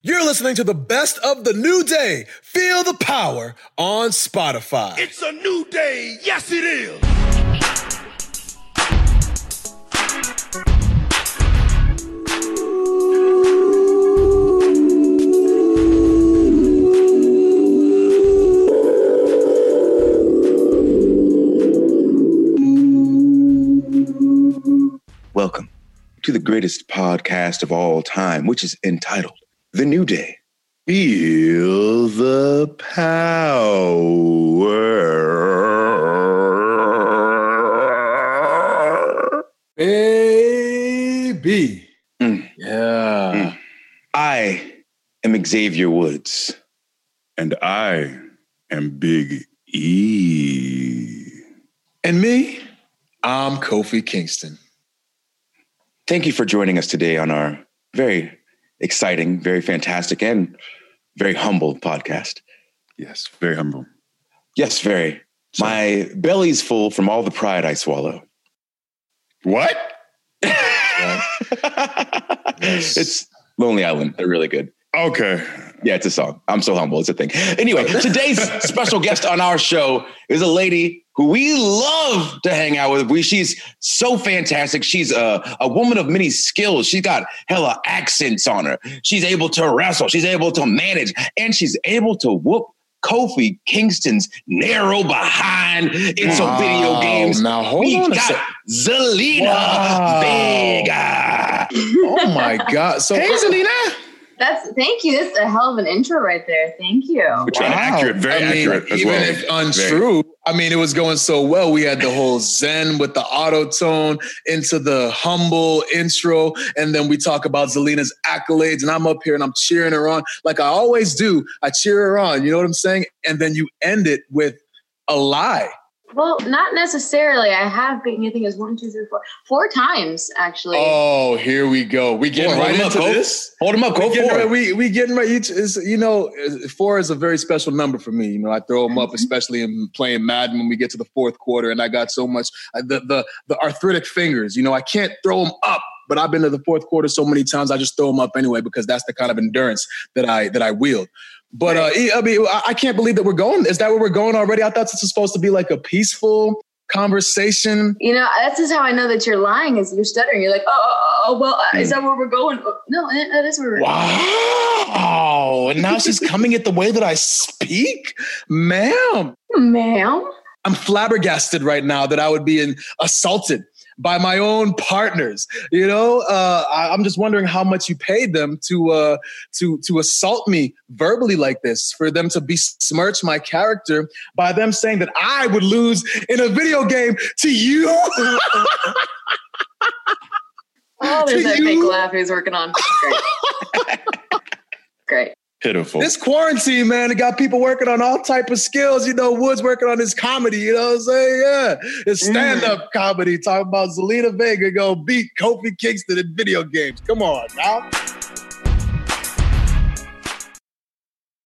You're listening to the best of the new day. Feel the power on Spotify. It's a new day. Yes, it is. Welcome to the greatest podcast of all time, which is entitled The New Day. Feel the power. Baby. Mm. Yeah. Mm. I am Xavier Woods. And I am Big E. And me, I'm Kofi Kingston. Thank you for joining us today on our very exciting, very fantastic, and very humble podcast. Yes, very humble. Yes, very. So- My belly's full from all the pride I swallow. What? It's Lonely Island. They're really good. Okay. Yeah, it's a song. I'm so humble. It's a thing. Anyway, today's special guest on our show is a lady who we love to hang out with. We, she's so fantastic. She's a, a woman of many skills. She's got hella accents on her. She's able to wrestle. She's able to manage, and she's able to whoop Kofi Kingston's narrow behind in some Wow. video games. Now, hold we on a got. Zelina Wow. Vega. Oh my God. So, Hey, Zelina. That's thank you. That's a hell of an intro right there. Thank you. We're trying Wow. Accurate, very I mean, accurate as even well. if untrue, I mean, it was going so well. We had the whole Zen with the Auto-Tune into the humble intro, and then we talk about Zelina's accolades, and I'm up here and I'm cheering her on like I always do. I cheer her on. You know what I'm saying? And then you end it with a lie. Well, not necessarily. I have been. you. I think it was one, two, three, four, four times actually. Oh, here we go. We getting Hold right him up, into Cole. this. Hold them up. Go we getting, for right, it. we we getting right. Each is you know four is a very special number for me. You know, I throw them up, Mhm. especially in playing Madden when we get to the fourth quarter, and I got so much uh, the the the arthritic fingers. You know, I can't throw them up, but I've been to the fourth quarter so many times. I just throw them up anyway because that's the kind of endurance that I that I wield. But uh, I mean, I- can't believe that we're going. Is that where we're going already? I thought this was supposed to be like a peaceful conversation. You know, that's just how I know that you're lying. Is you're stuttering. You're like, oh, oh, oh well, uh, is that where we're going? Oh, No, that that is where we're. Wow! And now she's coming at the way that I speak, ma'am. Ma'am. I'm flabbergasted right now that I would be in, assaulted by my own partners. You know, uh, I, I'm just wondering how much you paid them to uh, to to assault me verbally like this, for them to besmirch my character by them saying that I would lose in a video game to you. Oh, there's that you. fake laugh he's working on. Great. Great. Pitiful. this quarantine, man, it got people working on all type of skills. You know, Woods working on his comedy. You know what I'm saying? Yeah, his mm. stand-up comedy. Talking about Zelina Vega go beat Kofi Kingston in video games. Come on, now.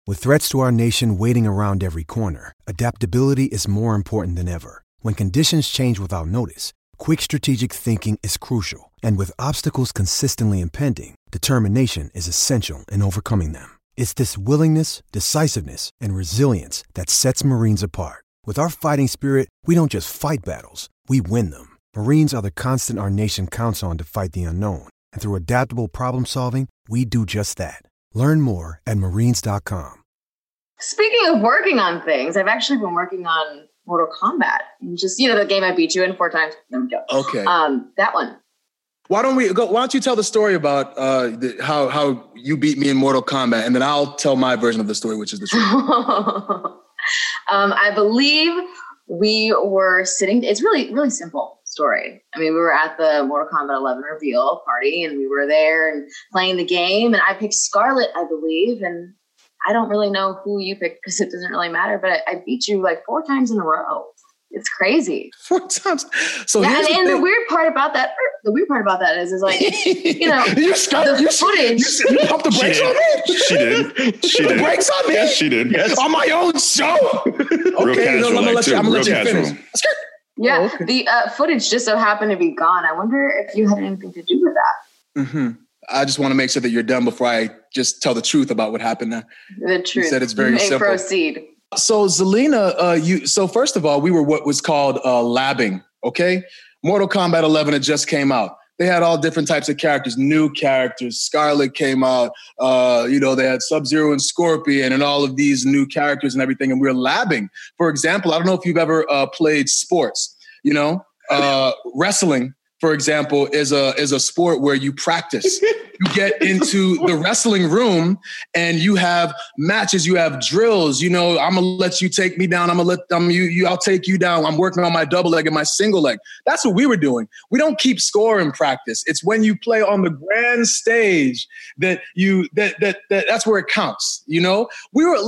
With threats to our nation waiting around every corner, adaptability is more important than ever. When conditions change without notice, quick strategic thinking is crucial. And with obstacles consistently impending, determination is essential in overcoming them. It's this willingness, decisiveness, and resilience that sets Marines apart. With our fighting spirit, we don't just fight battles, we win them. Marines are the constant our nation counts on to fight the unknown. And through adaptable problem solving, we do just that. Learn more at marines.com. Speaking of working on things, I've actually been working on Mortal Kombat. And Just you know, the game I beat you in four times. There we go. Okay. Um, that one. Why don't we go? Why don't you tell the story about uh, the, how how you beat me in Mortal Kombat, and then I'll tell my version of the story, which is the truth. um, I believe we were sitting. It's really, really simple story. I mean, we were at the Mortal Kombat 11 reveal party, and we were there and playing the game. And I picked Scarlet, I believe, and I don't really know who you picked because it doesn't really matter. But I, I beat you like four times in a row. It's crazy. Four times. So Yeah, and, the and the weird part about that, the weird part about that is, is like, you know, you start, the you, footage. You, you pumped the brakes on me. She did. She the did. brakes on me. Yes, she did. Yes. On my own show. okay, Real no, casual, I'm gonna let you. too. I'm gonna let Real you finish. casual. Skirt. Yeah, Oh, okay. the uh, footage just so happened to be gone. I wonder if you had anything to do with that. Mm-hmm. I just want to make sure that you're done before I just tell the truth about what happened. Now. The truth. You said it's very May simple. proceed. So Zelina, uh, you. So first of all, we were what was called uh, labbing. Okay, Mortal Kombat 11 had just came out. They had all different types of characters, new characters. Scarlet came out. Uh, you know, they had Sub Zero and Scorpion, and all of these new characters and everything. And we were labbing. For example, I don't know if you've ever uh, played sports. You know, uh, wrestling for example, is a is a sport where you practice. you get into the wrestling room and you have matches, you have drills. You know, I'm gonna let you take me down. I'm gonna let um, you you. I'll take you down. I'm working on my double leg and my single leg. That's what we were doing. We don't keep score in practice. It's when you play on the grand stage that you that that, that that's where it counts. You know, we were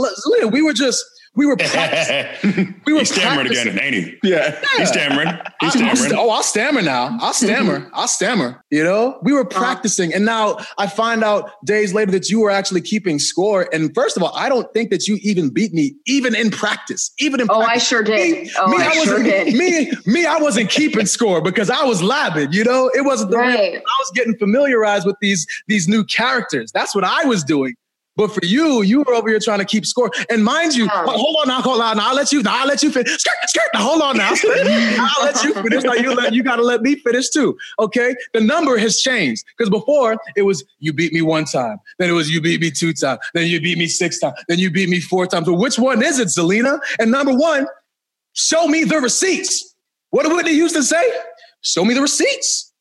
we were just we were practicing. we were He's stammering practicing. again, ain't he? Yeah. He's stammering. He's I'll- I'll stammering. st- oh, I'll stammer now. I'll stammer. I'll stammer. You know, we were uh-huh. practicing, and now I find out days later that you were actually keeping score. And first of all, I don't think that you even beat me, even in practice, even in Oh, I sure did. Me, Oh, me, I sure wasn't. did. Me, me, I wasn't keeping score because I was labbing. You know, it wasn't the. real- I was getting familiarized with these these new characters. That's what I was doing. But for you, you were over here trying to keep score. And mind you, Oh. hold on now, hold on. Now I'll let you. Now I'll let you finish. Skirt, skirt. Now hold on now. I'll let you finish. Now you let you got to let me finish too. Okay. The number has changed because before it was you beat me one time, then it was you beat me two times, then you beat me six times, then you beat me four times. So which one is it, Zelina? And number one, show me the receipts. What did Whitney Houston say? Show me the receipts.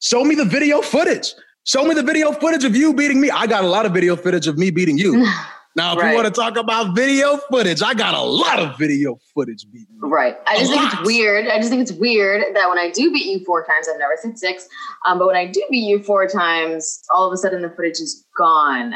Show me the video footage. Show me the video footage of you beating me. I got a lot of video footage of me beating you. Now, if Right. you want to talk about video footage, I got a lot of video footage beating you. Right. I just A think it's weird. I just think it's weird that when I do beat you four times, I've never said six, um, but when I do beat you four times, all of a sudden the footage is gone,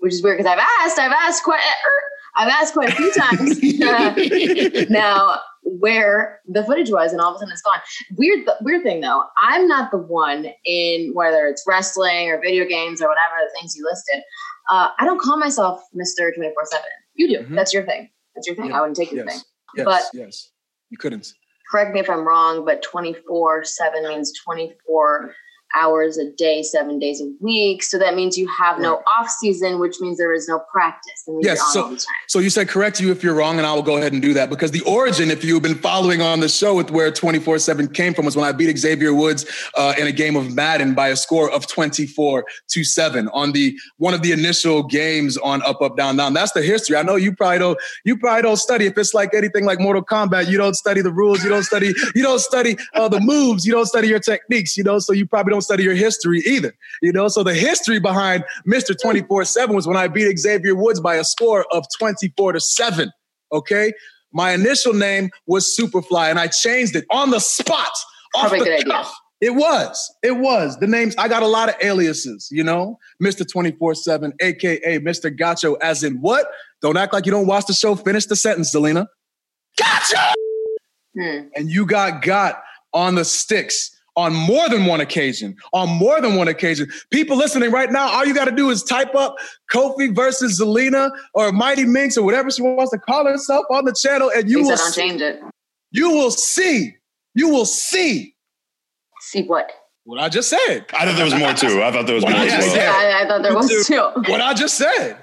which is weird because I've asked, I've asked quite, er, I've asked quite a few times now where the footage was, and all of a sudden it's gone. Weird, weird thing though. I'm not the one in whether it's wrestling or video games or whatever the things you listed. Uh, I don't call myself Mister Twenty Four Seven. You do. Mhm. That's your thing. That's your thing. Yeah. I wouldn't take your Yes. thing. Yes, But- yes. You couldn't. correct me if I'm wrong, but 24 7 means 24 hours a day, seven days a week. So that means you have no off season, which means there is no practice. Yes, so- all the time. So you said correct you if you're wrong, and I will go ahead and do that because the origin, if you've been following on the show with where 24 7 came from, was when I beat Xavier Woods uh, in a game of Madden by a score of 24 to 7 on the one of the initial games on Up, Up, Down, Down. That's the history. I know you probably don't you probably don't study if it's like anything like Mortal Kombat, you don't study the rules, you don't study, you don't study uh, the moves, you don't study your techniques, you know, so you probably don't study your history either. You know, so the history behind Mr. 24-7 was when I beat Xavier Woods by a score of 24 to 7. Okay. My initial name was Superfly, and I changed it on the spot. Off Probably a the good idea. cuff. It was. It was. The names, I got a lot of aliases, you know? Mr. 24-7, aka Mr. Gacho, as in what? Don't act like you don't watch the show. Finish the sentence, Zelina. Gotcha! Hmm. and you got got on the sticks on more than one occasion. On more than one occasion. People listening right now, all you got to do is type up Kofi versus Zelina or Mighty Minx or whatever she wants to call herself on the channel, and you You will don't see, change it. you will see. You will see See what? what I just said. I thought there was more too. I thought there was more Yes, well. yeah. I, I thought there was too. too. What I just said.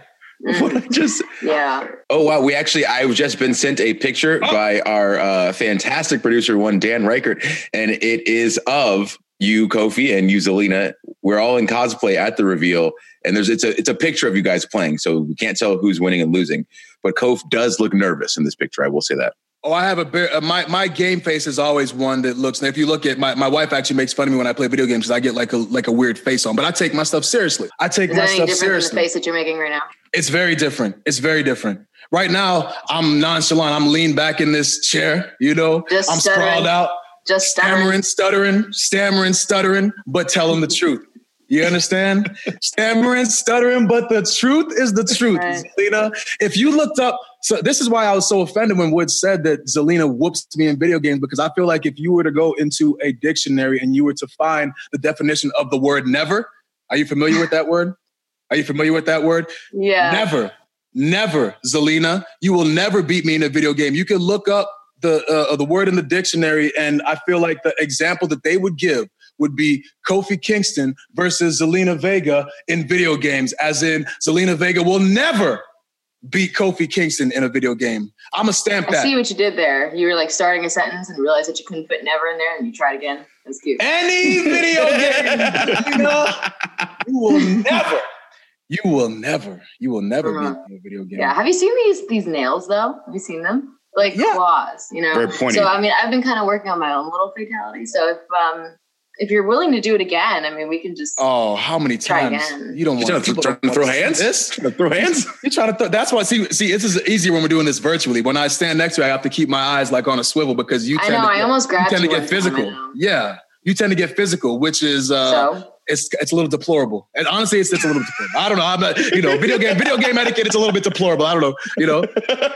What I just Yeah. Oh wow, we actually I've just been sent a picture Oh. by our uh, fantastic producer one Dan Reichert, and it is of you, Kofi, and you, Zelina. We're all in cosplay at the reveal, and there's it's a it's a picture of you guys playing, so we can't tell who's winning and losing. But Kof does look nervous in this picture. I will say that. Oh, I have a bear. Uh, my my game face is always one that looks. If you look at my my wife, actually makes fun of me when I play video games because I get like a like a weird face on. But I take my stuff seriously. I take Is my stuff than the seriously. face that you're making right now? It's very different. It's very different. Right now, I'm nonchalant. I'm leaned back in this chair. You know, Just I'm stuttering. sprawled out, Just stammering. stammering, stuttering, stammering, stuttering, but telling the truth. You understand? stammering, stuttering, but the truth is the truth, Right. Zelina. If you looked up, so this is why I was so offended when Wood said that Zelina whoops me in video games because I feel like if you were to go into a dictionary and you were to find the definition of the word never, are you familiar with that word? Are you familiar with that word? Yeah. Never, never, Zelina. You will never beat me in a video game. You can look up the uh, the word in the dictionary, and I feel like the example that they would give would be Kofi Kingston versus Zelina Vega in video games, as in Zelina Vega will never beat Kofi Kingston in a video game. I'm a stamp I see what you did there. You were like starting a sentence and realized that you couldn't put never in there, and you tried again. That's cute. Any video game, you know, you will never, you will never, you will never Uh-huh. beat in a video game. Yeah. Have you seen these these nails though? Have you seen them? Like Yeah. claws, you know. Very pointy. So I mean, I've been kind of working on my own little fatality. So if um if you're willing to do it again, I mean, we can just. Oh, how many times again. you don't You want trying to, people trying to throw hands? This? Trying to throw hands? you're trying to throw? That's why. See, see, this is easier when we're doing this virtually. When I stand next to you, I have to keep my eyes like on a swivel because you. I Tend know. To I get, almost you tend to get one time, I physical. Yeah, you tend to get physical, which is uh, So it's it's a little deplorable. And honestly, it's, it's a little bit deplorable. I don't know. I'm not, you know, video game video game etiquette. It's a little bit deplorable. I don't know. You know,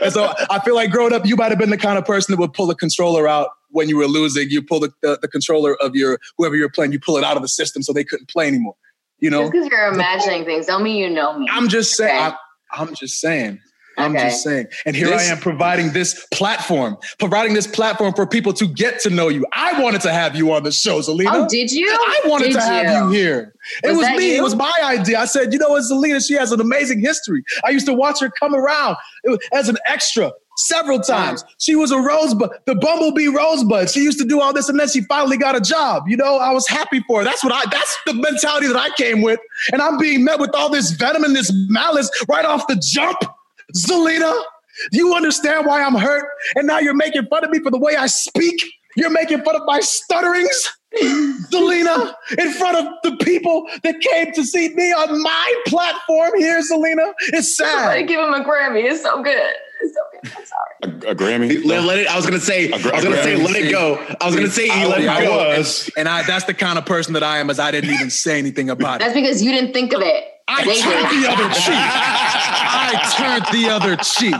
and so I feel like growing up, you might have been the kind of person that would pull the controller out when you were losing. You pull the, the, the controller of your whoever you're playing. You pull it out of the system so they couldn't play anymore. You know, just because you're imagining things, don't mean you know me. I'm just saying. Okay. I'm, I'm just saying. I'm just saying. And here This- I am providing this platform, providing this platform for people to get to know you. I wanted to have you on the show, Zelina. oh, did you? I wanted Did to have you here. It Was me. It was my idea. I said, you know what, Zelina, she has an amazing history. I used to watch her come around as an extra several times. She was a rosebud, the bumblebee rosebud. She used to do all this, and then she finally got a job. You know, I was happy for her. That's what I. That's the mentality that I came with, and I'm being met with all this venom and this malice right off the jump. Zelina, do you understand why I'm hurt? And now you're making fun of me for the way I speak. You're making fun of my stutterings. Zelina, in front of the people that came to see me on my platform here, Zelina. It's sad. Somebody give him a Grammy. It's so good. It's so. I'm sorry. A, a Grammy. Let, let it. I was gonna say. I was gonna say. Let it go. I was gonna say. I, Let it I go. was. And I that's the kind of person that I am, as I didn't even say anything about it. That's because you didn't think of it. I They turned did. the other cheek. I turned the other cheek.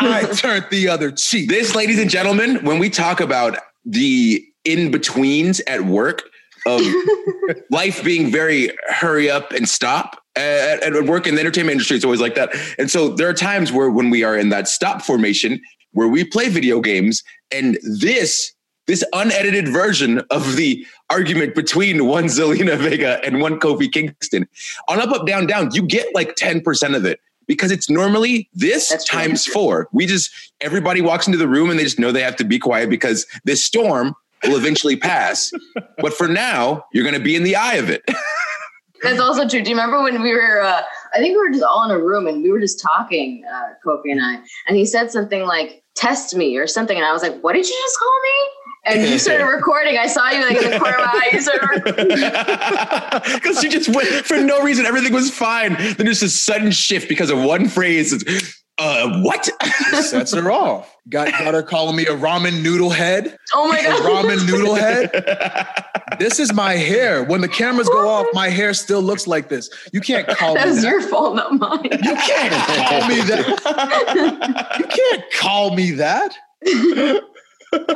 I turned the other cheek. This, ladies and gentlemen, when we talk about the in betweens at work of life being very hurry up and stop at, at work in the entertainment industry, it's always like that. And so there are times where when we are in that stop formation where we play video games and this this unedited version of the argument between one Zelina Vega and one Kofi Kingston on up up down down you get like 10% of it because it's normally this That's true. times four. We just everybody walks into the room and they just know they have to be quiet because this storm will eventually pass. but for now, you're going to be in the eye of it. That's also true. Do you remember when we were? Uh, I think we were just all in a room and we were just talking, uh, Kofi and I, and he said something like "test me" or something, and I was like, "What did you just call me?" And you started recording. I saw you like in the corner of my eye. You started recording. Because you just went for no reason. Everything was fine. Then there's this sudden shift because of one phrase. It's, uh, what? sets her off. Got, got her calling me a ramen noodle head. Oh my god, A ramen noodle head. This is my hair. When the cameras go off, my hair still looks like this. You can't call me That was that. your fault, not mine. You can't call me that. You can't call me that.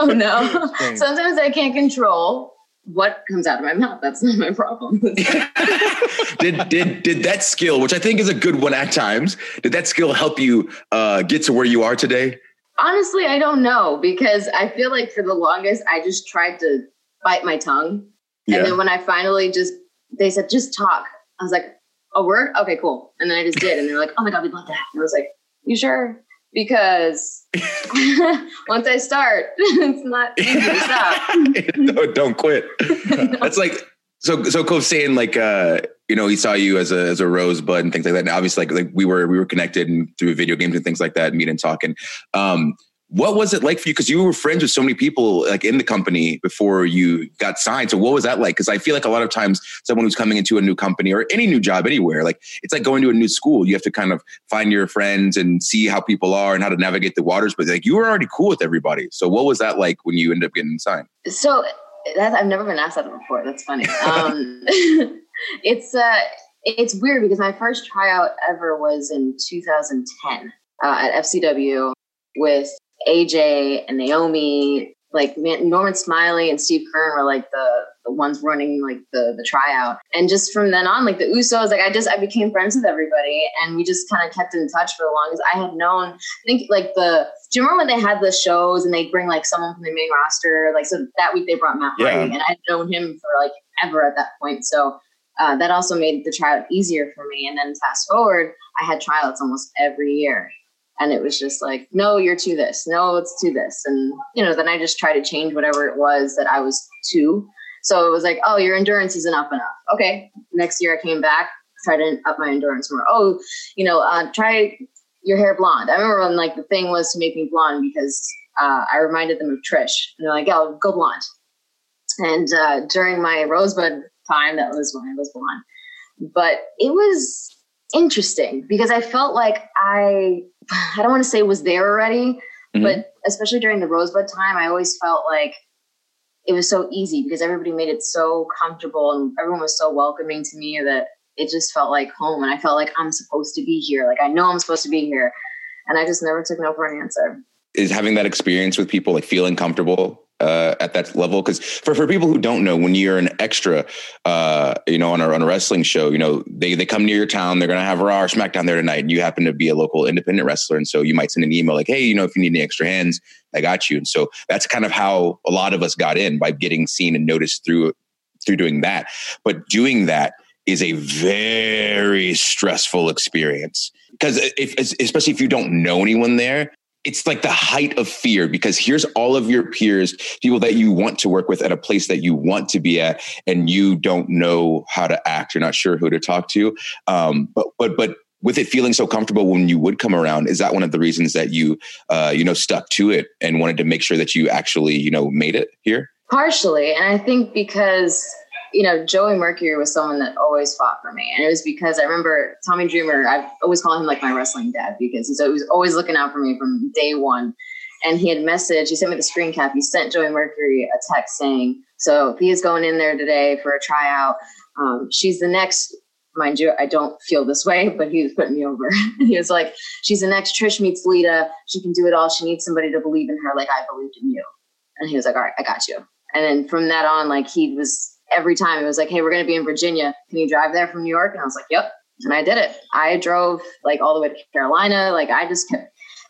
oh no! Sometimes I can't control what comes out of my mouth. That's not my problem. did did did that skill, which I think is a good one at times, did that skill help you uh, get to where you are today? Honestly, I don't know because I feel like for the longest I just tried to bite my tongue. Yeah. And then when I finally just they said just talk, I was like, a word? Okay, cool. And then I just did, and they're like, oh my god, we love that. And I was like, you sure? Because once I start, it's not easy to stop. no, don't quit. That's like so. So Kof saying like uh, you know he saw you as a as a rosebud and things like that. And obviously, like like we were we were connected and through video games and things like that, meet and talking. Um, what was it like for you? Because you were friends with so many people like in the company before you got signed. So what was that like? Because I feel like a lot of times someone who's coming into a new company or any new job anywhere, like it's like going to a new school. You have to kind of find your friends and see how people are and how to navigate the waters. But like you were already cool with everybody. So what was that like when you ended up getting signed? So that I've never been asked that before. That's funny. Um, it's uh, it's weird because my first tryout ever was in 2010 uh, at FCW with AJ and Naomi. Like Norman Smiley and Steve Keirn were like the the ones running like the the tryout, and just from then on, like the Usos, like I just I became friends with everybody, and we just kind of kept in touch for the longest. I had known I think like the. Do you remember when they had the shows and they'd bring like someone from the main roster? Like so that week they brought Matt Hardy, Yeah. and I'd known him for like ever at that point. So uh, that also made the tryout easier for me. And then fast forward, I had tryouts almost every year. And it was just like, no, you're to this. No, it's to this. And, you know, then I just tried to change whatever it was that I was to. So it was like, oh, your endurance isn't up enough. Okay. Next year I came back, tried to up my endurance more. Oh, you know, uh, try your hair blonde. I remember when like the thing was to make me blonde because uh, I reminded them of Trish. And they're like, oh, go blonde. And uh, during my Rosebud time, that was when I was blonde. But it was interesting because I felt like I, I don't want to say was there already, mm-hmm. but especially during the Rosebud time, I always felt like it was so easy because everybody made it so comfortable and everyone was so welcoming to me that it just felt like home. And I felt like I'm supposed to be here. Like I know I'm supposed to be here. And I just never took no for an answer. Is having that experience with people, like feeling comfortable uh, at that level? Because for, for people who don't know when you're an extra uh, you know on a, on a wrestling show you know they, they come near your town they're going to have raw or smackdown there tonight and you happen to be a local independent wrestler and so you might send an email like hey you know if you need any extra hands i got you. And so that's kind of how a lot of us got in by getting seen and noticed through through doing that. But doing that is a very stressful experience because especially if you don't know anyone there it's like the height of fear because here's all of your peers, people that you want to work with at a place that you want to be at, and you don't know how to act. You're not sure who to talk to. Um, but but but with it feeling so comfortable when you would come around, is that one of the reasons that you uh, you know stuck to it and wanted to make sure that you actually you know made it here? Partially, and I think because you know, Joey Mercury was someone that always fought for me. And it was because I remember Tommy Dreamer, I always call him like my wrestling dad because he's always, always looking out for me from day one. And he had messaged, he sent me the screen cap. He sent Joey Mercury a text saying, So Thea's going in there today for a tryout. Um, she's the next, mind you, I don't feel this way, but he was putting me over. he was like, She's the next Trish meets Lita. She can do it all. She needs somebody to believe in her like I believed in you. And he was like, All right, I got you. And then from that on, like he was every time it was like, hey, we're going to be in Virginia. Can you drive there from New York? And I was like, yep. And I did it. I drove like all the way to Carolina. Like I just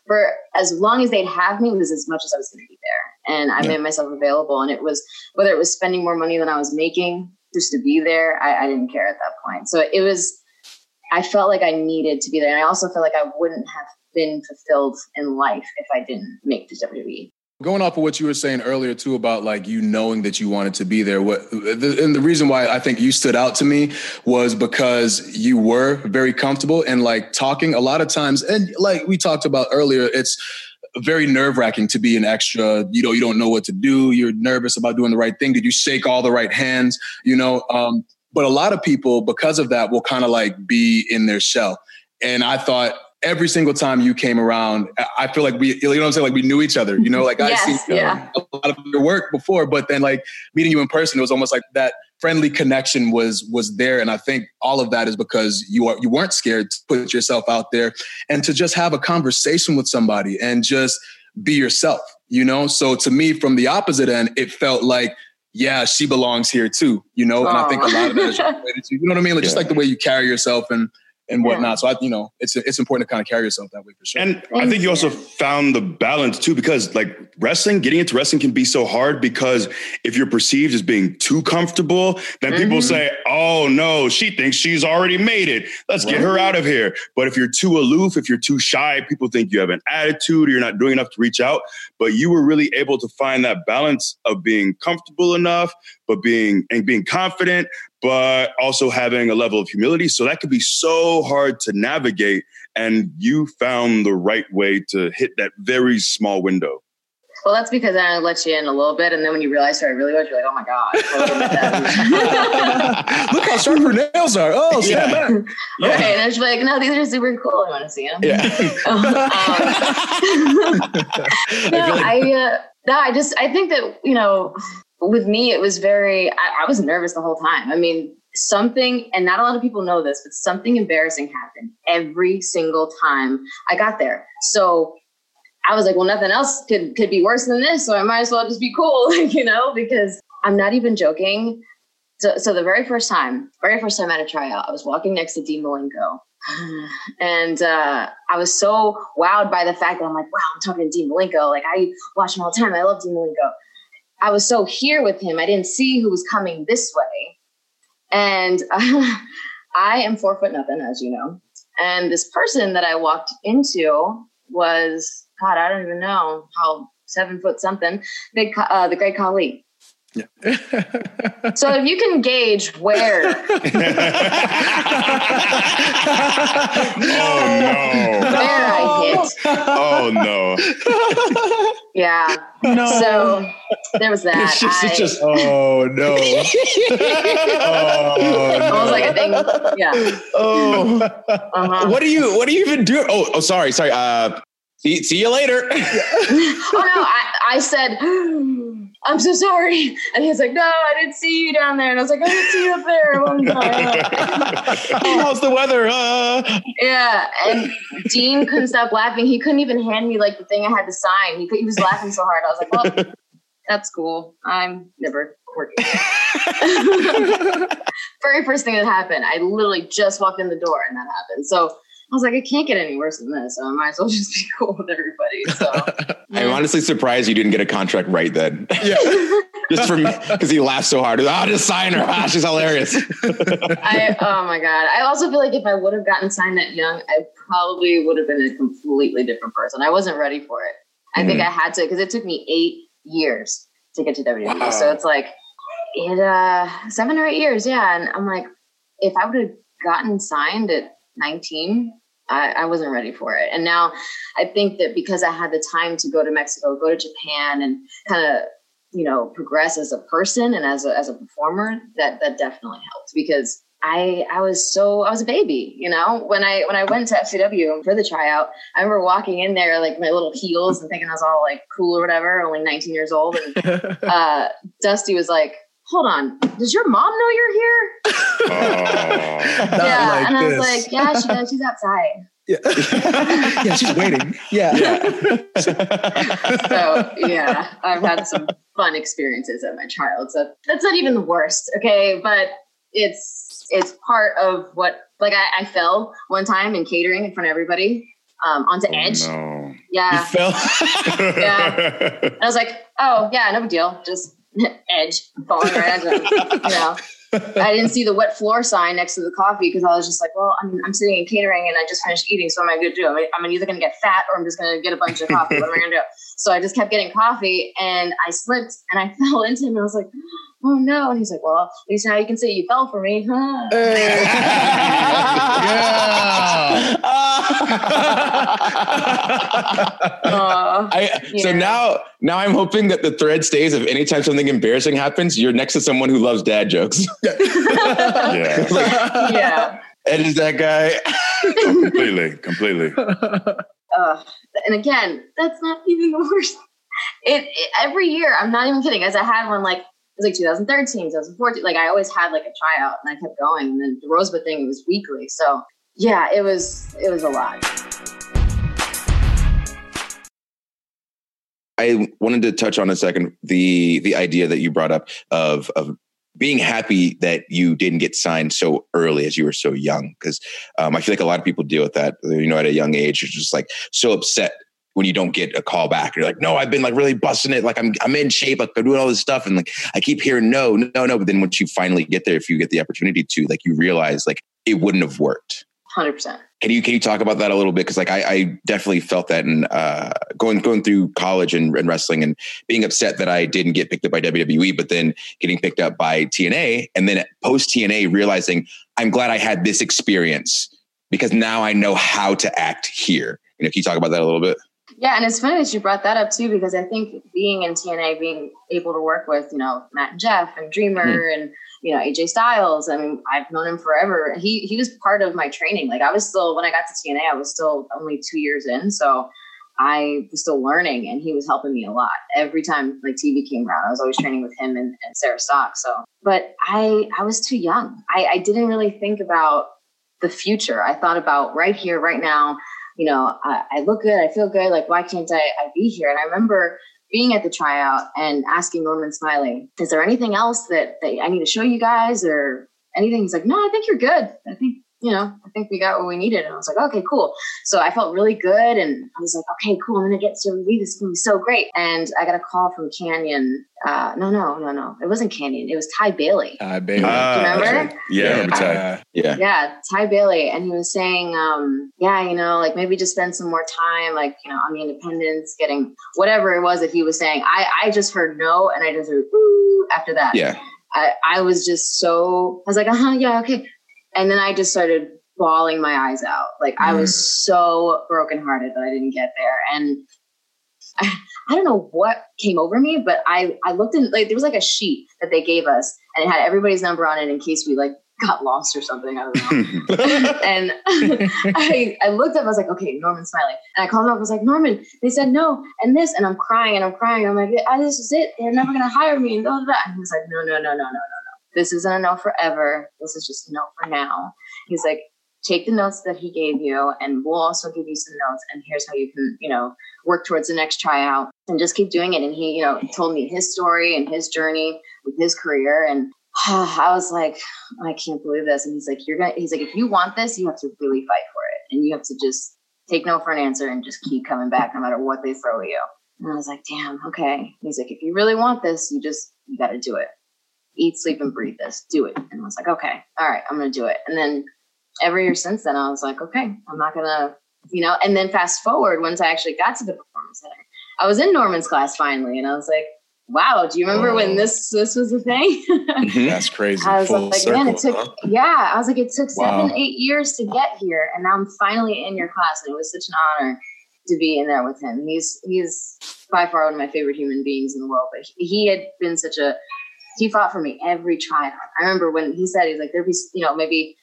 for as long as they'd have me was as much as I was going to be there. And I yeah. made myself available. And it was whether it was spending more money than I was making just to be there, I, I didn't care at that point. So it was, I felt like I needed to be there. And I also felt like I wouldn't have been fulfilled in life if I didn't make the WWE. Going off of what you were saying earlier too about like you knowing that you wanted to be there, what the, and the reason why I think you stood out to me was because you were very comfortable and like talking a lot of times, and like we talked about earlier, it's very nerve wracking to be an extra. You know, you don't know what to do. You're nervous about doing the right thing. Did you shake all the right hands? You know, um, but a lot of people because of that will kind of like be in their shell. And I thought every single time you came around, I feel like we, you know what I'm saying? Like we knew each other, you know, like yes, I see yeah. a lot of your work before, but then like meeting you in person, it was almost like that friendly connection was, was there. And I think all of that is because you are, you weren't scared to put yourself out there and to just have a conversation with somebody and just be yourself, you know? So to me, from the opposite end, it felt like, yeah, she belongs here too, you know? And I think a lot of that is related to, you know what I mean? Like, yeah. Just like the way you carry yourself and, and whatnot. Yeah. So I, you know, it's it's important to kind of carry yourself that way for sure. And I think you also found the balance too, because like wrestling, getting into wrestling can be so hard because if you're perceived as being too comfortable, then mm-hmm. people say, "Oh no, she thinks she's already made it. Let's right. get her out of here." But if you're too aloof, if you're too shy, people think you have an attitude or you're not doing enough to reach out. But you were really able to find that balance of being comfortable enough, but being and being confident, but also having a level of humility. So that could be so hard to navigate. And you found the right way to hit that very small window. Well, that's because I let you in a little bit, and then when you realize who I really was, you're like, "Oh my god!" Look how sharp her nails are. Oh, yeah. back. Yeah. Okay, and I was like, "No, these are super cool. I want to see them." Yeah. um, no, I, I uh, no, I just I think that you know with me, it was very, I, I, was nervous the whole time. I mean, something, and not a lot of people know this, but something embarrassing happened every single time I got there. So I was like, well, nothing else could, could be worse than this. So I might as well just be cool, you know, because I'm not even joking. So, so the very first time, very first time at a tryout, I was walking next to Dean Malenko. And uh, I was so wowed by the fact that I'm like, wow, I'm talking to Dean Malenko. Like I watch him all the time. I love Dean Malenko. I was so here with him. I didn't see who was coming this way. And uh, I am four foot nothing, as you know. And this person that I walked into was, God, I don't even know how seven foot something, big, uh, the great Khali. Yeah. so if you can gauge where. oh no! Where I hit. Oh no! Yeah. No. So there was that. It's just, I, it's just Oh no. oh, I was like, a thing. yeah. oh. Uh-huh. What do you what do you even do? Oh, oh, sorry, sorry. Uh, see, see you later. oh no, I, I said, I'm so sorry. And he's like, No, I didn't see you down there. And I was like, I didn't see you up there one time. how's the weather? Uh, yeah. And Dean couldn't stop laughing. He couldn't even hand me like the thing I had to sign. He, could, he was laughing so hard. I was like, Well, that's cool. I'm never working. Very first thing that happened, I literally just walked in the door and that happened. So I was like, it can't get any worse than this. So I might as well just be cool with everybody. So I'm honestly surprised you didn't get a contract right then. Yeah. just for me, because he laughed so hard. I'll just sign her. Ah, she's hilarious. I oh my god. I also feel like if I would have gotten signed that young, I probably would have been a completely different person. I wasn't ready for it. I think I had to because it took me eight years to get to WWE. Wow. So it's like it uh seven or eight years, yeah. And I'm like, if I would have gotten signed at 19, I, I wasn't ready for it. And now I think that because I had the time to go to Mexico, go to Japan, and kind of you know progress as a person and as a as a performer, that that definitely helped because I I was so I was a baby, you know. When I when I went to FCW for the tryout, I remember walking in there like my little heels and thinking I was all like cool or whatever, only 19 years old. And uh, Dusty was like, "Hold on, does your mom know you're here?" Oh. Not yeah, like and I was this. like, "Yeah, she does. She's outside." Yeah. yeah, she's waiting. Yeah. yeah. so yeah, I've had some fun experiences at my child. So that's not even the worst, okay? But it's it's part of what like I, I fell one time in catering in front of everybody um, onto Edge. No. you Yeah, fell. Yeah. and I was like, oh yeah, no big deal, just edge falling onto it, you know. I didn't see the wet floor sign next to the coffee because I was just like, well, I'm, I'm sitting in catering and I just finished eating. So what am I going to do? I'm, I'm either going to get fat or I'm just going to get a bunch of coffee. what am I going to do? So I just kept getting coffee and I slipped and I fell into him. And I was like, oh no. And he's like, well, at least now you can say you fell for me. Huh? Uh, I, So now, now I'm hoping that the thread stays. If anytime something embarrassing happens, you're next to someone who loves dad jokes. Yeah. yeah. Ed is that guy. completely. Completely. uh, and again, that's not even the worst. It, it every year, I'm not even kidding. As I had one like it was like 2013, 2014. Like I always had like a tryout, and I kept going. And then the Rosebud thing it was weekly, so yeah, it was it was a lot. I wanted to touch on a second the the idea that you brought up of of being happy that you didn't get signed so early as you were so young because um, I feel like a lot of people deal with that you know at a young age you're just like so upset when you don't get a call back you're like no I've been like really busting it like I'm I'm in shape like I'm doing all this stuff and like I keep hearing no no no but then once you finally get there if you get the opportunity to like you realize like it wouldn't have worked Hundred percent. can you can you talk about that a little bit? Because like I, I definitely felt that in uh, going going through college and, and wrestling and being upset that I didn't get picked up by WWE, but then getting picked up by TNA, and then post TNA realizing I'm glad I had this experience because now I know how to act here. You know, can you talk about that a little bit? Yeah, and it's funny that you brought that up too, because I think being in TNA, being able to work with, you know, Matt and Jeff and Dreamer hmm. and, you know, AJ Styles, I mean, I've known him forever. He he was part of my training. Like I was still when I got to TNA, I was still only two years in. So I was still learning and he was helping me a lot. Every time like TV came around, I was always training with him and, and Sarah Stock. So but I I was too young. I, I didn't really think about the future. I thought about right here, right now, you know, I, I look good, I feel good. Like, why can't I, I be here? And I remember being at the tryout and asking Norman Smiley, is there anything else that, that I need to show you guys or anything? He's like, no, I think you're good. I think, you know, I think we got what we needed. And I was like, okay, cool. So I felt really good. And I was like, okay, cool. I'm going to get to review this. It's going to be so great. And I got a call from Canyon. Uh, no, no, no, no. It wasn't Canyon. It was Ty Bailey. Ty Bailey. Ah, remember? Yeah, I remember Ty. Uh, Yeah. Yeah, Ty Bailey. And he was saying, um, yeah, you know, like maybe just spend some more time, like, you know, on the independence, getting whatever it was that he was saying. I, I just heard no and I just heard ooh after that. Yeah. I, I was just so, I was like, uh huh, yeah, okay. And then I just started bawling my eyes out. Like I was so brokenhearted that I didn't get there. And I, I don't know what came over me, but I, I looked in, like, there was like a sheet that they gave us and it had everybody's number on it in case we like got lost or something. I don't know. and I, I looked up, I was like, okay, Norman Smiley. And I called him up, I was like, Norman, they said no, and this, and I'm crying and I'm crying. I'm like, ah, this is it. They're never gonna hire me, and blah, blah, blah. And he was like, no, no, no, no, no, no. This isn't a no forever. This is just a no for now. He's like, take the notes that he gave you, and we'll also give you some notes, and here's how you can, you know, work towards the next tryout and just keep doing it. And he, you know, told me his story and his journey with his career. And I was like, I can't believe this. And he's like, you're gonna, he's like, if you want this, you have to really fight for it. And you have to just take no for an answer and just keep coming back no matter what they throw at you. And I was like, damn, okay. He's like, if you really want this, you just, you got to do it. Eat, sleep, and breathe this. Do it. And I was like, okay, all right, I'm going to do it. And then every year since then, I was like, okay, I'm not going to, you know, and then fast forward, once I actually got to the performance center, I was in Norman's class finally. And I was like, wow, do you remember when oh. this, this was a thing? Mm-hmm. That's crazy. I was Full like, circle, man, it took, huh? yeah, I was like, it took seven, eight years to get here. And now I'm finally in your class. And it was such an honor to be in there with him. He's, he's by far one of my favorite human beings in the world, but he, he had been such a, he fought for me every tryout. I remember when he said, he's like, there'd be, you know, maybe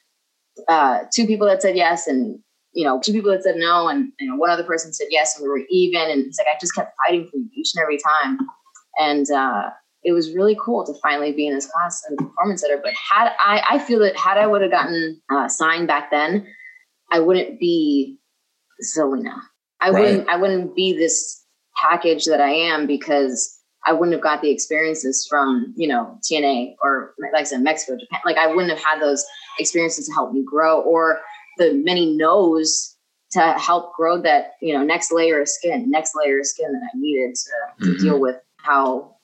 uh, two people that said yes and, you know, two people that said no. And, you know, one other person said yes and we were even. And he's like, I just kept fighting for you each and every time. And, uh, it was really cool to finally be in his class and performance center. But had I, I feel that had I would have gotten uh, signed back then, I wouldn't be Zelina. I Right. wouldn't. I wouldn't be this package that I am because I wouldn't have got the experiences from you know TNA or like I said Mexico, Japan. Like I wouldn't have had those experiences to help me grow or the many no's to help grow that you know next layer of skin, next layer of skin that I needed to, to Mhm. deal with how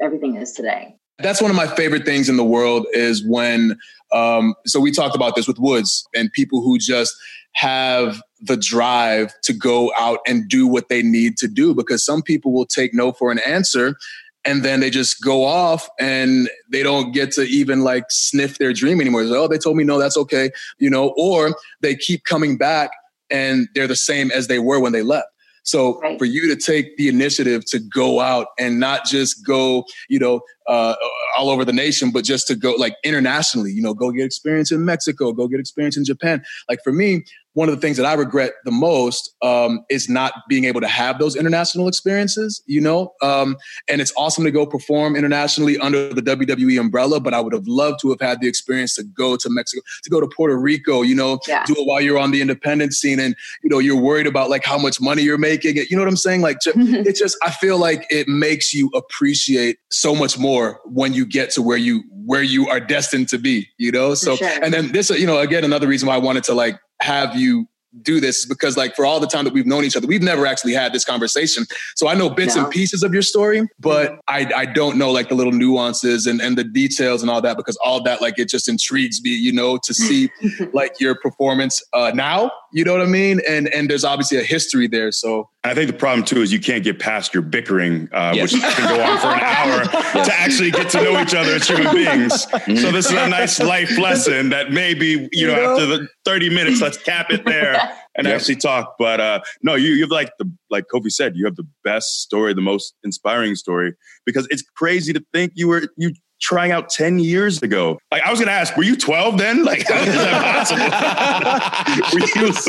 everything is today. That's one of my favorite things in the world is when, um, so we talked about this with Woods and people who just have the drive to go out and do what they need to do because some people will take no for an answer and then they just go off and they don't get to even like sniff their dream anymore. Like, oh, they told me no, that's okay, you know, or they keep coming back and they're the same as they were when they left. So Right. for you to take the initiative to go out and not just go, you know, uh, all over the nation, but just to go like internationally, you know, go get experience in Mexico, go get experience in Japan. Like for me, one of the things that I regret the most um, is not being able to have those international experiences, you know? Um, and it's awesome to go perform internationally under the WWE umbrella, but I would have loved to have had the experience to go to Mexico, to go to Puerto Rico, you know, Yeah. do it while you're on the independent scene and, you know, you're worried about like how much money you're making. You know what I'm saying? Like, it just, I feel like it makes you appreciate so much more when you get to where you, where you are destined to be, you know? So, sure. and then this, you know, again, another reason why I wanted to like have you do this is because like for all the time that we've known each other, we've never actually had this conversation. So I know bits No. and pieces of your story, but I, I don't know like the little nuances and, and the details and all that because all that like it just intrigues me, you know, to see like your performance uh, now, you know what I mean? And and there's obviously a history there. So I think the problem too is you can't get past your bickering, uh, Yes. which can go on for an hour to actually get to know each other as human beings. So this is a nice life lesson that maybe you know, You know? after the thirty minutes, let's cap it there and Yep. actually talk. But uh, no, you you have like the like Kofi said, you have the best story, the most inspiring story because it's crazy to think you were you trying out 10 years ago. Like I was gonna ask, were you 12 then? Like how is that possible? Were you- there's,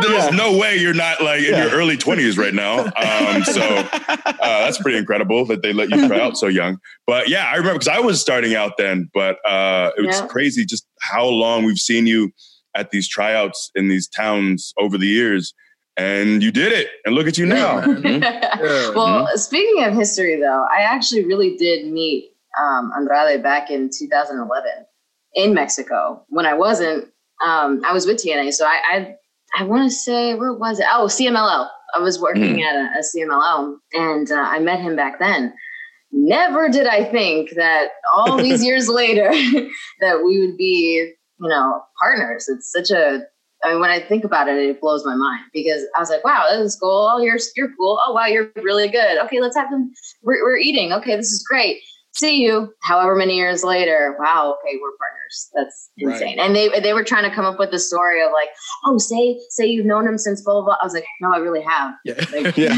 there's no way you're not like in your early 20s right now. Um, so uh, that's pretty incredible that they let you try out so young. But yeah, I remember because I was starting out then, but uh, it was Yeah. crazy just how long we've seen you at these tryouts in these towns over the years. And you did it. And look at you now. yeah. well, speaking of history, though, I actually really did meet um, Andrade back in 2011. in Mexico. When I wasn't, um, I was with TNA. So I, I, I want to say, where was it? Oh, CMLL. I was working mm. at a, a, CMLL and uh, I met him back then. Never did I think that all these years later that we would be, you know, partners. It's such a I mean, when I think about it, it blows my mind because I was like, wow, this is cool. Oh, you're, you're cool. Oh, wow, you're really good. Okay, let's have them. We're, we're eating. Okay, this is great. See you. However many years later, wow, okay, we're partners. That's insane. Right. And they they were trying to come up with the story of like, oh, say say you've known him since blah blah. blah. I was like, no, I really have. Yeah, like, yeah.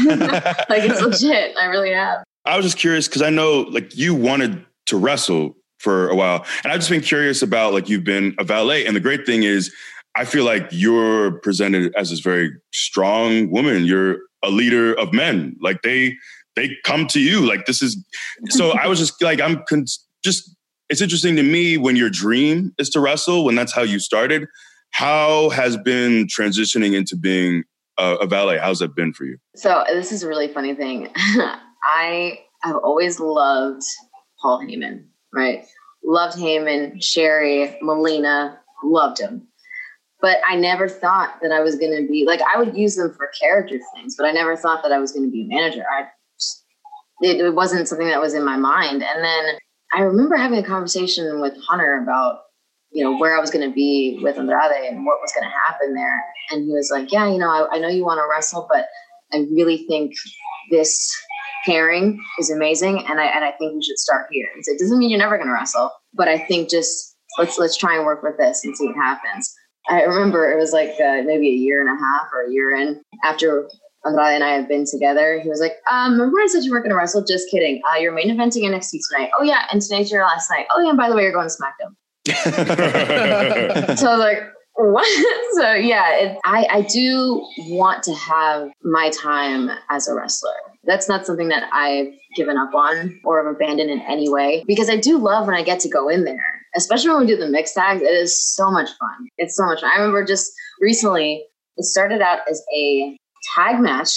like it's legit. I really have. I was just curious because I know like you wanted to wrestle for a while, and I've just been curious about like you've been a valet, and the great thing is I feel like you're presented as this very strong woman. You're a leader of men. Like they they come to you. Like this is so I was just like I'm con- just it's interesting to me when your dream is to wrestle when that's how you started. How has been transitioning into being a, a valet? How's that been for you? So this is a really funny thing. I have always loved Paul Heyman, right? Loved Heyman, Sherri, Melina, loved him but I never thought that I was going to be like I would use them for character things, but I never thought that I was going to be a manager. I just, it, it wasn't something that was in my mind. And then I remember having a conversation with Hunter about you know where I was going to be with Andrade and what was going to happen there. And he was like, "Yeah, you know, I, I know you want to wrestle, but I really think this pairing is amazing, and I and I think we should start here." He said, "Doesn't mean you're never to wrestle, but I think just let's let's try and work with this and see what happens." I remember it was like uh, maybe a year and a half or a year in after Andrade and I have been together. He was like, um, remember I said you weren't going to wrestle? Just kidding. Uh, you're main eventing NXT tonight. Oh, yeah. And tonight's your last night. Oh, yeah. And by the way, you're going to SmackDown. so I was like, what? so yeah, it, I, I do want to have my time as a wrestler. That's not something that I've given up on or have abandoned in any way because I do love when I get to go in there especially when we do the mixed tags, it is so much fun. It's so much fun. I remember just recently, it started out as a tag match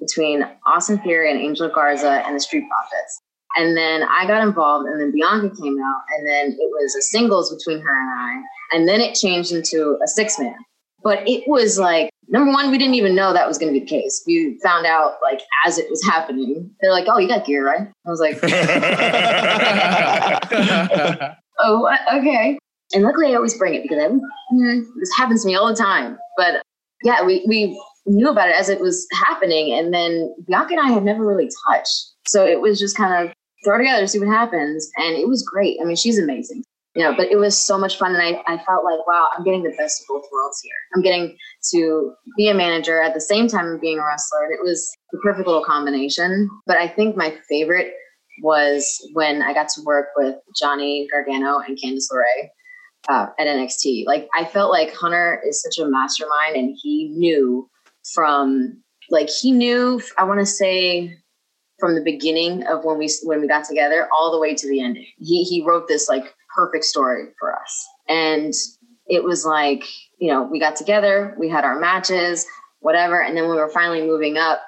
between Austin Theory and Angel Garza and the Street Profits. And then I got involved, and then Bianca came out, and then it was a singles between her and I. And then it changed into a six man. But it was like, number one, we didn't even know that was going to be the case. We found out like as it was happening. They're like, oh, you got gear, right? I was like, oh, okay. And luckily, I always bring it because I, mm, this happens to me all the time. But yeah, we, we knew about it as it was happening. And then Bianca and I had never really touched. So it was just kind of throw together, see what happens. And it was great. I mean, she's amazing. You know, but it was so much fun. And I, I felt like, wow, I'm getting the best of both worlds here. I'm getting to be a manager at the same time of being a wrestler. And it was the perfect little combination. But I think my favorite was when I got to work with Johnny Gargano and Candice LeRae uh, at NXT. Like I felt like Hunter is such a mastermind, and he knew from like he knew. I want to say from the beginning of when we when we got together all the way to the ending. He he wrote this like perfect story for us, and it was like you know we got together, we had our matches, whatever, and then when we were finally moving up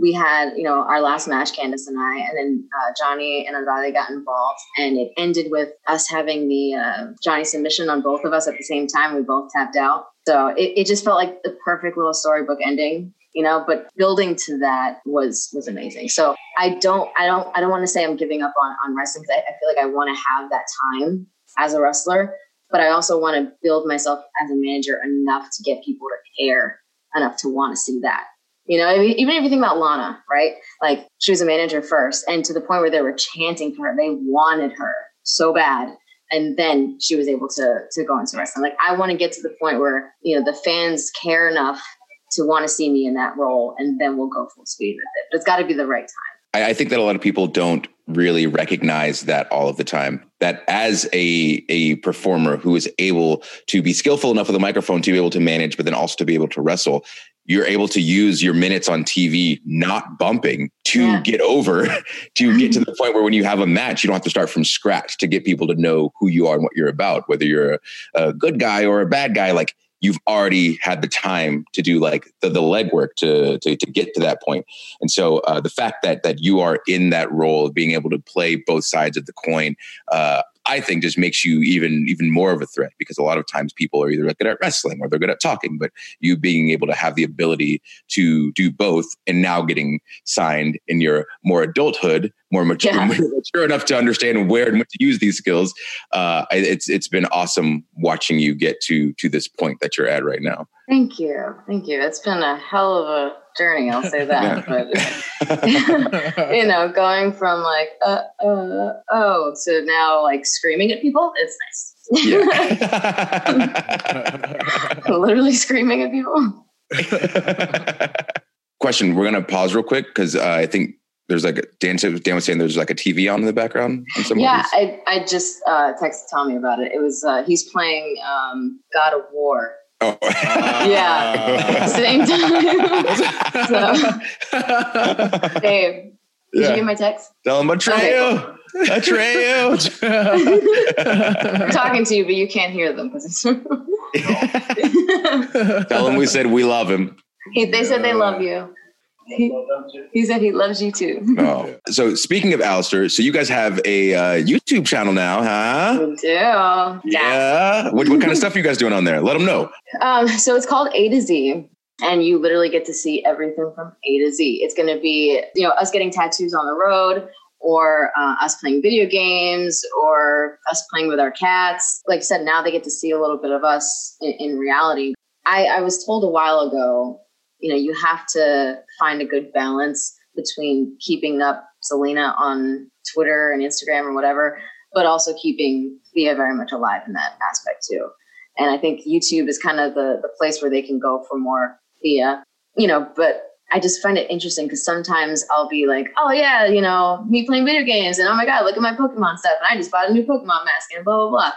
we had, you know, our last match, Candice and I, and then uh, Johnny and Andrade got involved, and it ended with us having the uh, Johnny submission on both of us at the same time. We both tapped out, so it, it just felt like the perfect little storybook ending, you know. But building to that was was amazing. So I don't, I don't, I don't want to say I'm giving up on on wrestling because I, I feel like I want to have that time as a wrestler, but I also want to build myself as a manager enough to get people to care enough to want to see that you know, even if you think about Lana, right? Like she was a manager first, and to the point where they were chanting for her, they wanted her so bad, and then she was able to to go into wrestling. Like I want to get to the point where you know the fans care enough to want to see me in that role, and then we'll go full speed with it. But it's got to be the right time. I, I think that a lot of people don't really recognize that all of the time that as a a performer who is able to be skillful enough with a microphone to be able to manage but then also to be able to wrestle you're able to use your minutes on TV not bumping to yeah. get over to get to the point where when you have a match, you don't have to start from scratch to get people to know who you are and what you're about, whether you're a, a good guy or a bad guy. Like you've already had the time to do like the, the legwork to, to, to get to that point. And so uh, the fact that that you are in that role of being able to play both sides of the coin, uh, I think just makes you even even more of a threat because a lot of times people are either good at wrestling or they're good at talking, but you being able to have the ability to do both and now getting signed in your more adulthood, more mature, Yeah. mature enough to understand where and when to use these skills. Uh, it's it's been awesome watching you get to to this point that you're at right now. Thank you. Thank you. It's been a hell of a journey, I'll say that. But you know, going from like uh uh oh to now like screaming at people, it's nice. Literally screaming at people. Question: We're gonna pause real quick because uh, I think there's like a, Dan, Dan was saying there's like a TV on in the background. On some Yeah, of. I, I just uh texted Tommy about it. It was uh he's playing um God of War. Oh. Yeah. Same time. so Babe, did Yeah. you get my text? Tell him Atreyu. Atreyu. I'm talking to you, but you can't hear them because it's. Tell him we said we love him. he, they said they love you. He, he said he loves you too. Oh. So speaking of Aleister, so you guys have a uh, YouTube channel now, huh? We do. Yeah. Yeah. What, what kind of stuff are you guys doing on there? Let them know. Um, so it's called A to Z, and you literally get to see everything from A to Z. It's going to be, you know, us getting tattoos on the road, or uh, us playing video games, or us playing with our cats. Like I said, now they get to see a little bit of us in, in reality. I, I was told a while ago, you know, you have to find a good balance between keeping up Zelina on Twitter and Instagram or whatever, but also keeping Thea very much alive in that aspect too. And I think YouTube is kind of the, the place where they can go for more Thea, you know, but I just find it interesting because sometimes I'll be like, oh yeah, you know, me playing video games and oh my God, look at my Pokemon stuff. And I just bought a new Pokemon mask and blah, blah, blah.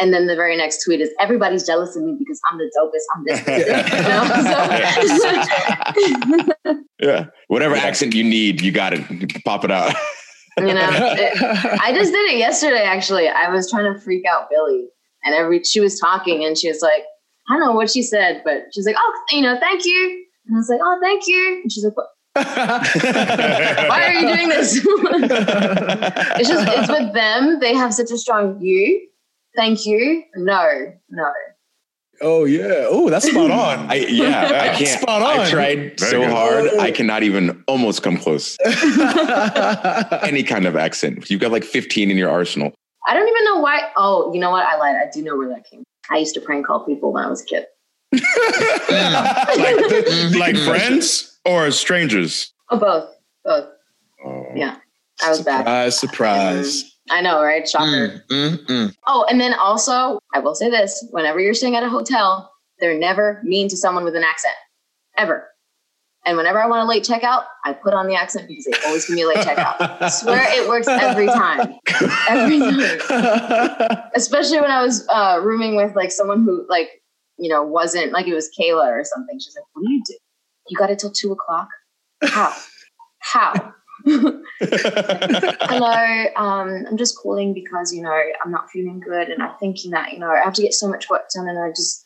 And then the very next tweet is everybody's jealous of me because I'm the dopest. I'm this. you know? So, Yeah. Whatever accent you need, you got it. Pop it out. you know, it- I just did it yesterday. Actually, I was trying to freak out Billy, and every she was talking, and she was like, I don't know what she said, but she's like, oh, you know, thank you. And I was like, oh, thank you. And she's like, what? why are you doing this? it's just it's with them. They have such a strong you. Thank you. No, no. oh yeah. Oh, that's spot on. I, yeah, I can't. Spot on. I tried Very so good. hard. I oh. cannot even almost come close. Any kind of accent. You've got like 15 in your arsenal. I don't even know why. Oh, you know what? I lied. I do know where that came. I used to prank call people when I was a kid. like, like friends or strangers? Oh, both, both. Oh. Yeah, I was bad. Surprise, surprise. Um, I know, right? Shocker. Mm, mm, mm. Oh, and then also, I will say this: whenever you're staying at a hotel, they're never mean to someone with an accent, ever. And whenever I want a late checkout, I put on the accent because they always give me a late checkout. I swear it works every time, every time. Especially when I was uh, rooming with like someone who like you know wasn't like it was Kayla or something. She's like, "What do you do? You got it till two o'clock? How? How?" Hello, um, I'm just calling because you know I'm not feeling good, and I'm thinking that you know I have to get so much work done, and I just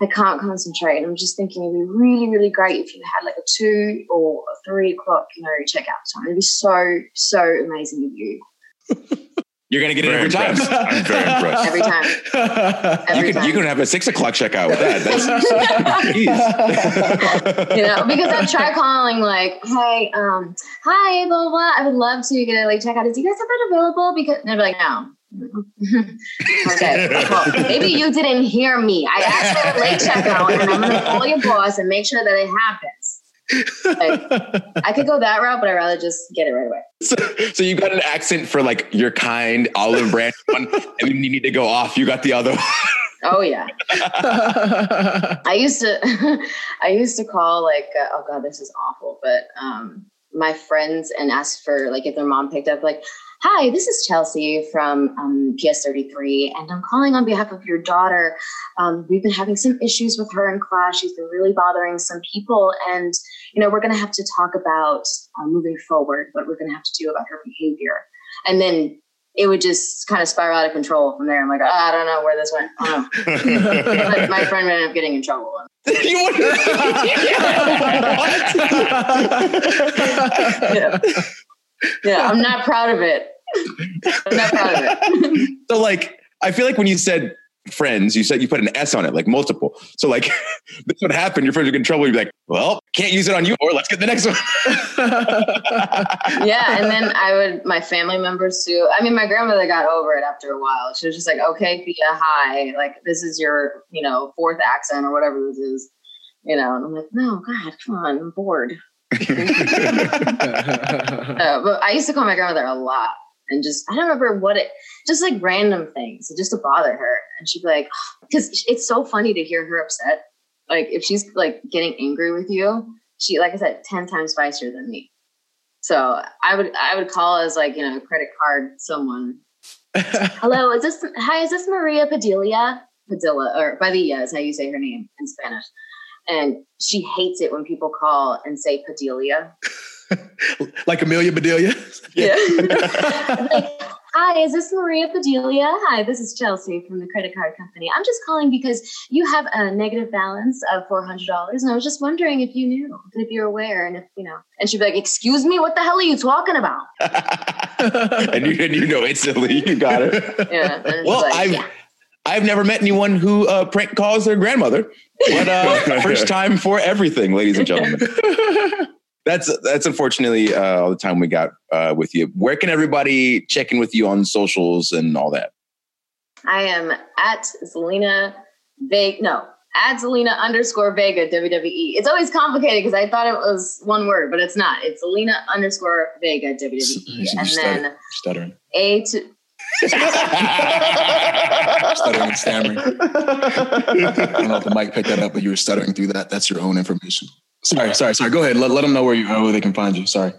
I can't concentrate. And I'm just thinking it'd be really, really great if you had like a two or a three o'clock, you know, checkout time. It'd be so, so amazing of you You're going to get it Very every time. I'm very impressed. every time. Every You could, time. you could have a six o'clock checkout with that. That's, Jeez. you know, because I try calling like, hey, um, hi, blah, blah, blah. I would love to get a late checkout. Do you guys have that available? Because and they're like, no. okay. Well, maybe you didn't hear me. I asked for a late checkout and I'm gonna call your boss and make sure that it happens. Like, I could go that route, but I'd rather just get it right away. So, so you got an accent for like your kind olive branch one, and then you need to go off. You got the other one. Oh yeah. I used to, I used to call like, uh, oh god, this is awful, but um, my friends and ask for like if their mom picked up, like, hi, this is Chelsea from um, PS33, and I'm calling on behalf of your daughter. Um, we've been having some issues with her in class. She's been really bothering some people, and you know we're going to have to talk about uh, moving forward, what we're going to have to do about her behavior, and then. It would just kind of spiral out of control from there. I'm like, "Ah, I don't know where this went. I don't know but my friend ended up getting in trouble. You want- Yeah. yeah, I'm not proud of it. I'm not proud of it. So like, I feel like when you said friends, you said you put an S on it, like multiple. So like, this would happen. Your friends would get in trouble. You'd be like, well, can't use it on you, or let's get the next one. yeah, and then I would my family members too. I mean, my grandmother got over it after a while. She was just like, "Okay, Pia, hi. Like this is your, you know, fourth accent or whatever this is." You know, and I'm like, "No, God, come on, I'm bored." Uh, but I used to call my grandmother a lot, and just I don't remember what it, just like random things, just to bother her, and she'd be like, because it's so funny to hear her upset. Like if she's like getting angry with you, she like I said, ten times spicier than me. So I would I would call as like you know credit card someone. Hello, is this hi? Is this Maria Padilla? Padilla or Padilla is how you say her name in Spanish. And she hates it when people call and say Padilla. like Amelia Bedelia. Yeah. like, Hi, is this Maria Bedelia? Hi, this is Chelsea from the credit card company. I'm just calling because you have a negative balance of $400. And I was just wondering if you knew, if you're aware, and if, you know. And she'd be like, Excuse me, what the hell are you talking about? and you and you know instantly you got it. Yeah. Well, like, I've yeah. I've never met anyone who uh, prank calls their grandmother, but uh, first time for everything, ladies and gentlemen. That's that's unfortunately uh, all the time we got uh, with you. Where can everybody check in with you on socials and all that? I am at Zelina Vega. No, at Zelina underscore Vega WWE. It's always complicated because I thought it was one word, but it's not. It's Zelina underscore Vega WWE. And stuttering. then stuttering, A to stuttering and stammering. I don't know if the mic picked that up, but you were stuttering through that. That's your own information. Sorry, sorry, sorry. Go ahead. Let, let them know where you where they can find you. Sorry.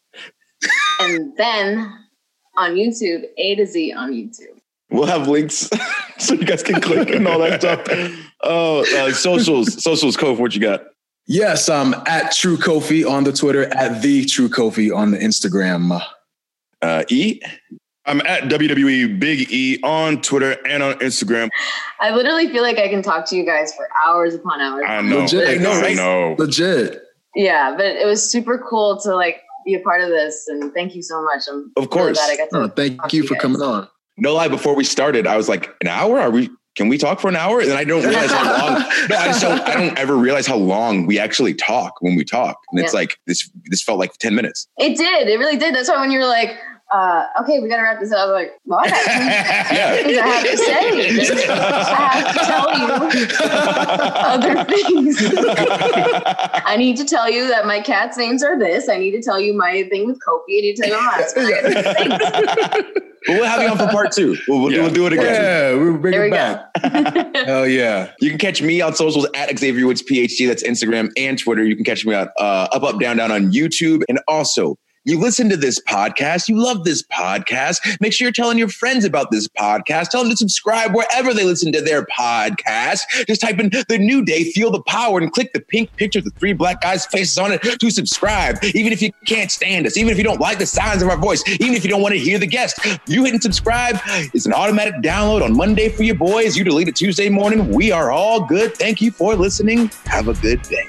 and then on YouTube, A to Z on YouTube. We'll have links so you guys can click and all that stuff. Oh, uh, socials, socials, Kof, what you got? Yes, um, at True Kofi on the Twitter, at the True Kofi on the Instagram. Uh, e. I'm at WWE Big E on Twitter and on Instagram. I literally feel like I can talk to you guys for hours upon hours. I know. Legit, I no, right? know. Legit. Yeah, but it was super cool to like be a part of this, and thank you so much. I'm Of course. really glad I got to. Oh, thank talk you to for guys. coming on. No lie, before we started, I was like, an hour? Are we? Can we talk for an hour? And I don't realize how long. No, I just don't. I don't ever realize how long we actually talk when we talk, and it's like this. This felt like ten minutes. It did. It really did. That's why when you were like, uh, "Okay, we gotta wrap this up," I was like, "Well, I got things I have to say. I have to tell you other things. I need to tell you that my cat's names are this. I need to tell you my thing with Kofi. I need to tell you my last But we'll have you on for part two. We'll, we'll, Yeah. we'll do it again. Yeah, we'll bring There it we back. go. Hell yeah. You can catch me on socials at Xavier Woods PhD. That's Instagram and Twitter. You can catch me on uh, Up Up Down Down on YouTube. And also, you listen to this podcast, you love this podcast. Make sure you're telling your friends about this podcast. Tell them to subscribe wherever they listen to their podcast. Just type in the new day, feel the power, and click the pink picture with the three black guys' faces on it to subscribe. Even if you can't stand us, even if you don't like the sounds of our voice, even if you don't want to hear the guest, you hitting subscribe is an automatic download on Monday for your boys. You delete it Tuesday morning. We are all good. Thank you for listening. Have a good day.